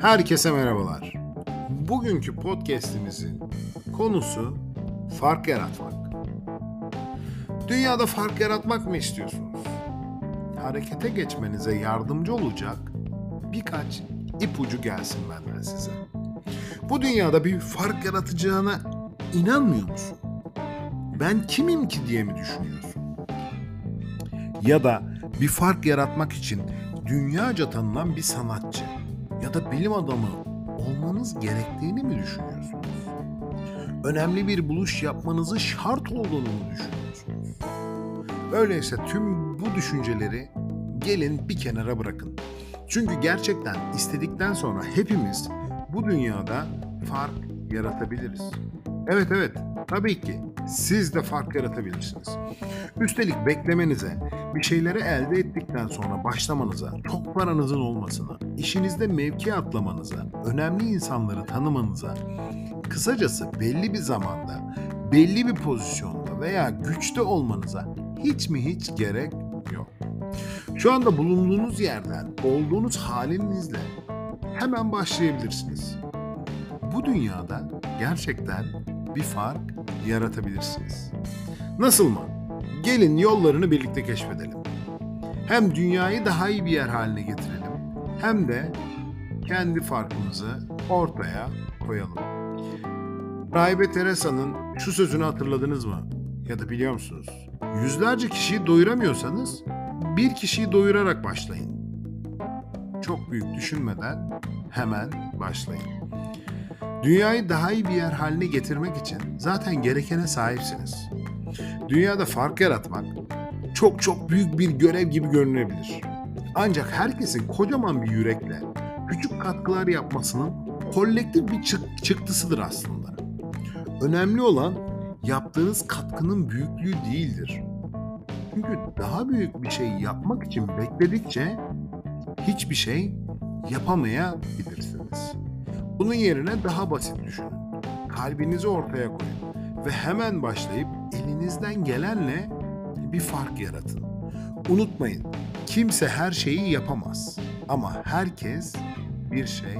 Herkese merhabalar. Bugünkü podcast'imizin konusu fark yaratmak. Dünyada fark yaratmak mı istiyorsunuz? Harekete geçmenize yardımcı olacak birkaç ipucu gelsin benden size. Bu dünyada bir fark yaratacağına inanmıyor musun? Ben kimim ki diye mi düşünüyorsun? Ya da bir fark yaratmak için dünyaca tanınan bir sanatçı ya da bilim adamı olmanız gerektiğini mi düşünüyorsunuz? Önemli bir buluş yapmanızı şart olduğunu mu düşünüyorsunuz? Öyleyse tüm bu düşünceleri gelin bir kenara bırakın. Çünkü gerçekten istedikten sonra hepimiz bu dünyada fark yaratabiliriz. Evet evet tabii ki siz de fark yaratabilirsiniz. Üstelik beklemenize, bir şeyleri elde ettikten sonra başlamanıza, çok paranızın olmasına, işinizde mevki atlamanıza, önemli insanları tanımanıza, kısacası belli bir zamanda, belli bir pozisyonda veya güçte olmanıza hiç mi hiç gerek yok. Şu anda bulunduğunuz yerden, olduğunuz halinizle hemen başlayabilirsiniz. Bu dünyada gerçekten bir fark yaratabilirsiniz. Nasıl mı? Gelin yollarını birlikte keşfedelim. Hem dünyayı daha iyi bir yer haline getirelim hem de kendi farkımızı ortaya koyalım. Rahibe Teresa'nın şu sözünü hatırladınız mı? Ya da biliyor musunuz? Yüzlerce kişiyi doyuramıyorsanız bir kişiyi doyurarak başlayın. Çok büyük düşünmeden hemen başlayın. Dünyayı daha iyi bir yer haline getirmek için zaten gerekene sahipsiniz. Dünyada fark yaratmak çok çok büyük bir görev gibi görünebilir. Ancak herkesin kocaman bir yürekle küçük katkılar yapmasının kolektif bir çık- çıktısıdır aslında. Önemli olan yaptığınız katkının büyüklüğü değildir. Çünkü daha büyük bir şey yapmak için bekledikçe hiçbir şey yapamayabilirsiniz. Bunun yerine daha basit düşünün. Kalbinizi ortaya koyun ve hemen başlayıp elinizden gelenle bir fark yaratın. Unutmayın, kimse her şeyi yapamaz ama herkes bir şey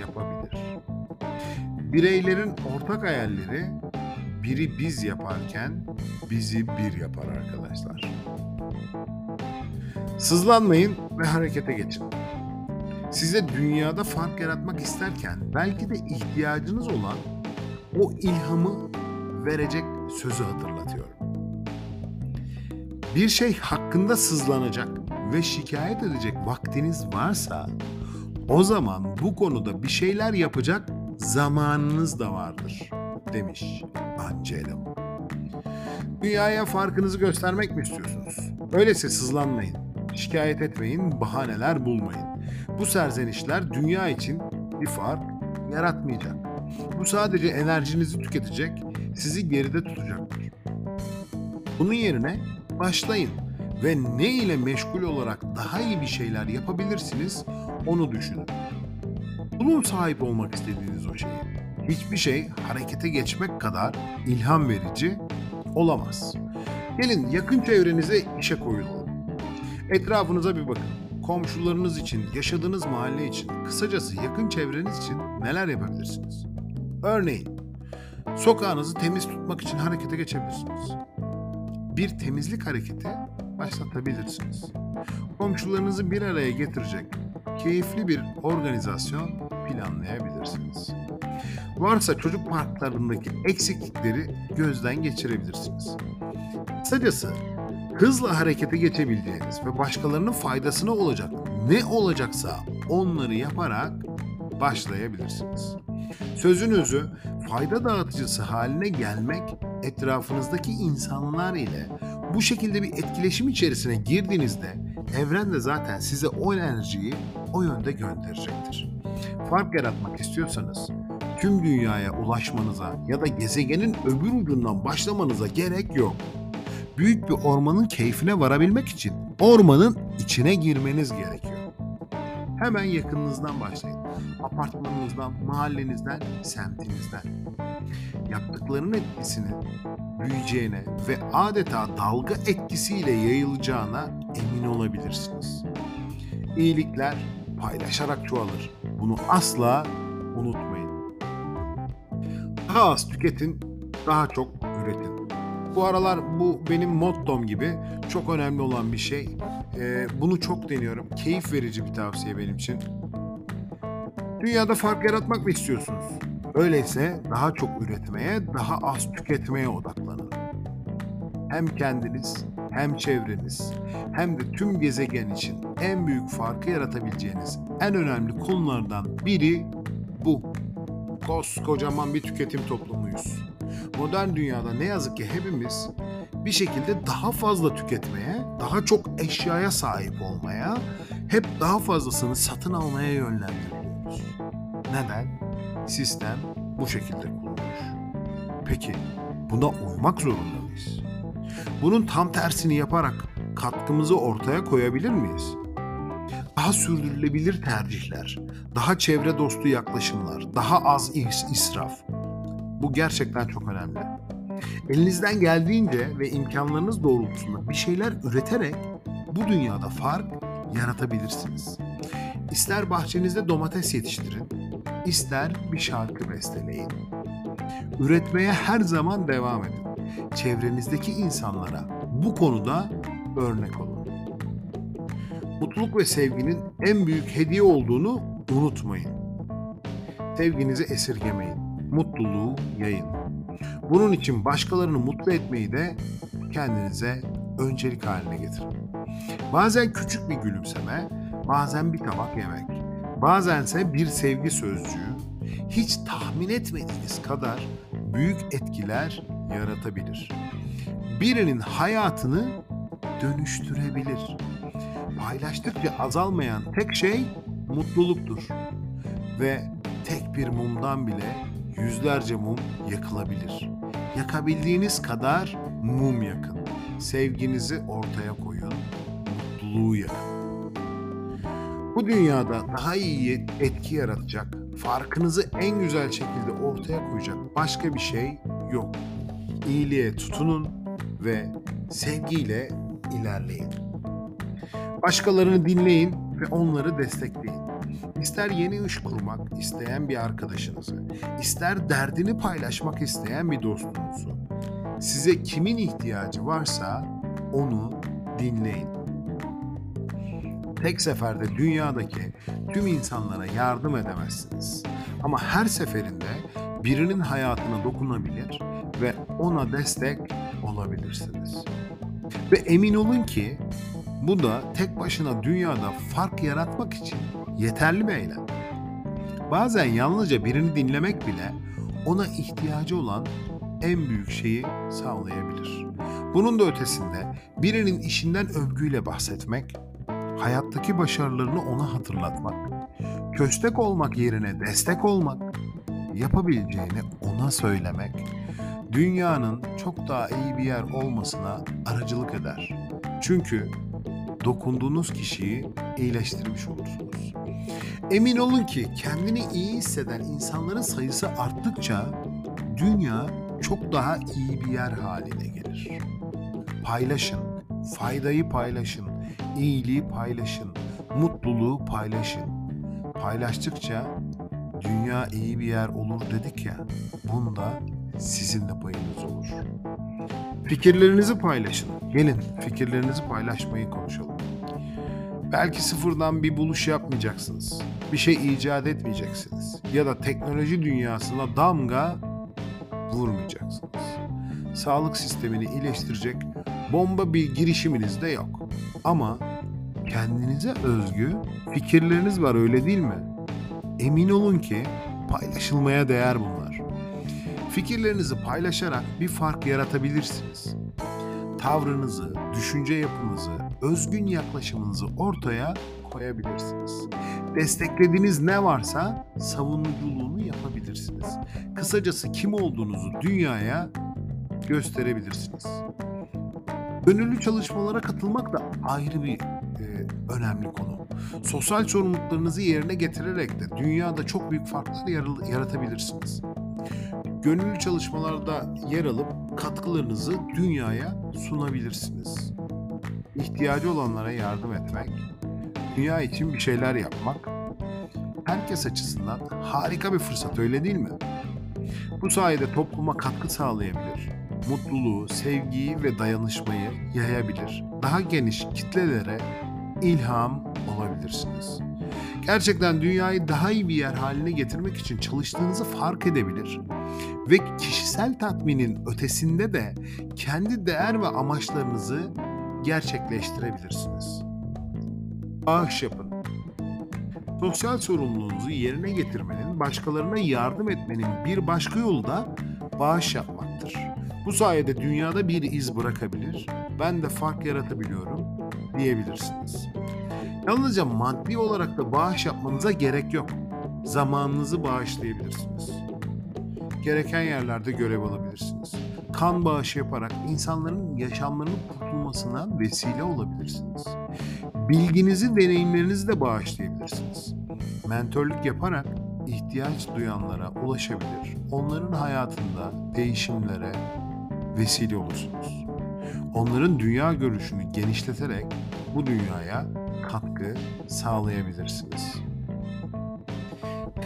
yapabilir. Bireylerin ortak hayalleri biri biz yaparken bizi bir yapar arkadaşlar. Sızlanmayın ve harekete geçin. Size dünyada fark yaratmak isterken belki de ihtiyacınız olan o ilhamı verecek sözü hatırlatıyorum. Bir şey hakkında sızlanacak ve şikayet edecek vaktiniz varsa o zaman bu konuda bir şeyler yapacak zamanınız da vardır demiş Angelo. Dünyaya farkınızı göstermek mi istiyorsunuz? Öyleyse sızlanmayın, şikayet etmeyin, bahaneler bulmayın. Bu serzenişler dünya için bir fark yaratmayacak. Bu sadece enerjinizi tüketecek, sizi geride tutacaktır. Bunun yerine başlayın ve ne ile meşgul olarak daha iyi bir şeyler yapabilirsiniz onu düşünün. Bulun sahip olmak istediğiniz o şeyi. Hiçbir şey harekete geçmek kadar ilham verici olamaz. Gelin yakın çevrenize işe koyulalım. Etrafınıza bir bakın. Komşularınız için, yaşadığınız mahalle için, kısacası yakın çevreniz için neler yapabilirsiniz? Örneğin, sokağınızı temiz tutmak için harekete geçebilirsiniz. Bir temizlik hareketi başlatabilirsiniz. Komşularınızı bir araya getirecek keyifli bir organizasyon planlayabilirsiniz. Varsa çocuk parklarındaki eksiklikleri gözden geçirebilirsiniz. Kısacası hızla harekete geçebileceğiniz ve başkalarının faydasına olacak ne olacaksa onları yaparak başlayabilirsiniz. Sözünüzü fayda dağıtıcısı haline gelmek etrafınızdaki insanlar ile bu şekilde bir etkileşim içerisine girdiğinizde evren de zaten size o enerjiyi o yönde gönderecektir. Fark yaratmak istiyorsanız tüm dünyaya ulaşmanıza ya da gezegenin öbür ucundan başlamanıza gerek yok. Büyük bir ormanın keyfine varabilmek için ormanın içine girmeniz gerekiyor. Hemen yakınınızdan başlayın. Apartmanınızdan, mahallenizden, semtinizden. Yaptıklarının etkisini büyüyeceğine ve adeta dalga etkisiyle yayılacağına emin olabilirsiniz. İyilikler paylaşarak çoğalır. Bunu asla unutmayın. Daha az tüketin, daha çok. Bu aralar bu benim mottom gibi çok önemli olan bir şey. Ee, bunu çok deniyorum. Keyif verici bir tavsiye benim için. Dünyada fark yaratmak mı istiyorsunuz? Öyleyse daha çok üretmeye, daha az tüketmeye odaklanın. Hem kendiniz, hem çevreniz, hem de tüm gezegen için en büyük farkı yaratabileceğiniz en önemli konulardan biri bu. Koskocaman bir tüketim toplumuyuz. Modern dünyada ne yazık ki hepimiz bir şekilde daha fazla tüketmeye, daha çok eşyaya sahip olmaya, hep daha fazlasını satın almaya yönlendiriyoruz. Neden? Sistem bu şekilde kurulmuş. Peki buna uymak zorunda mıyız? Bunun tam tersini yaparak katkımızı ortaya koyabilir miyiz? Daha sürdürülebilir tercihler, daha çevre dostu yaklaşımlar, daha az is- israf. Bu gerçekten çok önemli. Elinizden geldiğince ve imkanlarınız doğrultusunda bir şeyler üreterek bu dünyada fark yaratabilirsiniz. İster bahçenizde domates yetiştirin, ister bir şarkı besteleyin. Üretmeye her zaman devam edin. Çevrenizdeki insanlara bu konuda örnek olun. Mutluluk ve sevginin en büyük hediye olduğunu unutmayın. Sevginizi esirgemeyin. Mutluluğu yayın. Bunun için başkalarını mutlu etmeyi de kendinize öncelik haline getirin. Bazen küçük bir gülümseme, bazen bir tabak yemek, bazense bir sevgi sözcüğü hiç tahmin etmediğiniz kadar büyük etkiler yaratabilir. Birinin hayatını dönüştürebilir. Paylaştıkça azalmayan tek şey mutluluktur. Ve tek bir mumdan bile yüzlerce mum yakılabilir. Yakabildiğiniz kadar mum yakın. Sevginizi ortaya koyun, mutluluğu yakın. Bu dünyada daha iyi etki yaratacak, farkınızı en güzel şekilde ortaya koyacak başka bir şey yok. İyiliğe tutunun ve sevgiyle ilerleyin. Başkalarını dinleyin ve onları destekleyin. İster yeni iş kurmak isteyen bir arkadaşınızı, ister derdini paylaşmak isteyen bir dostunuzu, size kimin ihtiyacı varsa onu dinleyin. Tek seferde dünyadaki tüm insanlara yardım edemezsiniz. Ama her seferinde birinin hayatına dokunabilir ve ona destek olabilirsiniz. Ve emin olun ki bu da tek başına dünyada fark yaratmak için yeterli bir eylem. Bazen yalnızca birini dinlemek bile ona ihtiyacı olan en büyük şeyi sağlayabilir. Bunun da ötesinde birinin işinden övgüyle bahsetmek, hayattaki başarılarını ona hatırlatmak, köstek olmak yerine destek olmak, yapabileceğini ona söylemek, dünyanın çok daha iyi bir yer olmasına aracılık eder. Çünkü dokunduğunuz kişiyi iyileştirmiş olursunuz. Emin olun ki kendini iyi hisseden insanların sayısı arttıkça dünya çok daha iyi bir yer haline gelir. Paylaşın, faydayı paylaşın, iyiliği paylaşın, mutluluğu paylaşın. Paylaştıkça dünya iyi bir yer olur dedik ya, bunda sizin de payınız olur. Fikirlerinizi paylaşın. Gelin fikirlerinizi paylaşmayı konuşalım. Belki sıfırdan bir buluş yapmayacaksınız. Bir şey icat etmeyeceksiniz. Ya da teknoloji dünyasına damga vurmayacaksınız. Sağlık sistemini iyileştirecek bomba bir girişiminiz de yok. Ama kendinize özgü fikirleriniz var öyle değil mi? Emin olun ki paylaşılmaya değer bunlar. Fikirlerinizi paylaşarak bir fark yaratabilirsiniz. Tavrınızı, düşünce yapınızı, özgün yaklaşımınızı ortaya koyabilirsiniz. Desteklediğiniz ne varsa savunuculuğunu yapabilirsiniz. Kısacası kim olduğunuzu dünyaya gösterebilirsiniz. Gönüllü çalışmalara katılmak da ayrı bir e, önemli konu. Sosyal sorumluluklarınızı yerine getirerek de dünyada çok büyük farklar yar- yaratabilirsiniz. Gönüllü çalışmalarda yer alıp katkılarınızı dünyaya sunabilirsiniz. İhtiyacı olanlara yardım etmek, dünya için bir şeyler yapmak herkes açısından harika bir fırsat öyle değil mi? Bu sayede topluma katkı sağlayabilir, mutluluğu, sevgiyi ve dayanışmayı yayabilir, daha geniş kitlelere ilham olabilirsiniz. Gerçekten dünyayı daha iyi bir yer haline getirmek için çalıştığınızı fark edebilir ve kişisel tatminin ötesinde de kendi değer ve amaçlarınızı gerçekleştirebilirsiniz. Bağış yapın. Sosyal sorumluluğunuzu yerine getirmenin, başkalarına yardım etmenin bir başka yolu da bağış yapmaktır. Bu sayede dünyada bir iz bırakabilir, ben de fark yaratabiliyorum diyebilirsiniz. Yalnızca maddi olarak da bağış yapmanıza gerek yok. Zamanınızı bağışlayabilirsiniz. Gereken yerlerde görev alabilirsiniz. Kan bağışı yaparak insanların yaşamlarının kurtulmasına vesile olabilirsiniz. Bilginizi, deneyimlerinizi de bağışlayabilirsiniz. Mentörlük yaparak ihtiyaç duyanlara ulaşabilir. Onların hayatında değişimlere vesile olursunuz. Onların dünya görüşünü genişleterek bu dünyaya katkı sağlayabilirsiniz.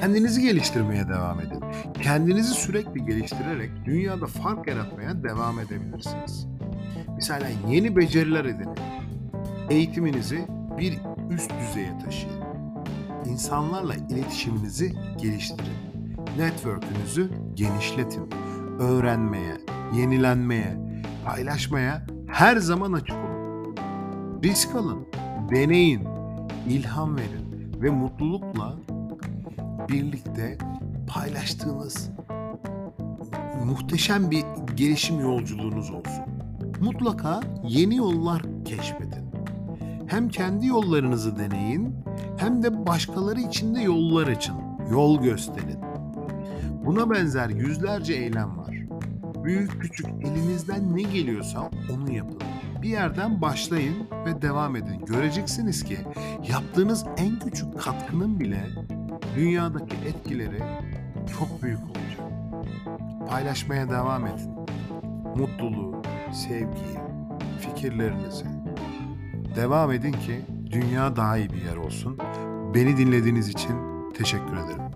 Kendinizi geliştirmeye devam edin. Kendinizi sürekli geliştirerek dünyada fark yaratmaya devam edebilirsiniz. Mesela yeni beceriler edinin. Eğitiminizi bir üst düzeye taşıyın. İnsanlarla iletişiminizi geliştirin. Network'ünüzü genişletin. Öğrenmeye, yenilenmeye, paylaşmaya her zaman açık olun. Risk alın, deneyin, ilham verin ve mutlulukla birlikte paylaştığınız muhteşem bir gelişim yolculuğunuz olsun. Mutlaka yeni yollar keşfedin. Hem kendi yollarınızı deneyin hem de başkaları için de yollar açın. Yol gösterin. Buna benzer yüzlerce eylem var. Büyük küçük elinizden ne geliyorsa onu yapın. Bir yerden başlayın ve devam edin. Göreceksiniz ki yaptığınız en küçük katkının bile dünyadaki etkileri çok büyük olacak. Paylaşmaya devam edin. Mutluluğu, sevgiyi, fikirlerinizi. Devam edin ki dünya daha iyi bir yer olsun. Beni dinlediğiniz için teşekkür ederim.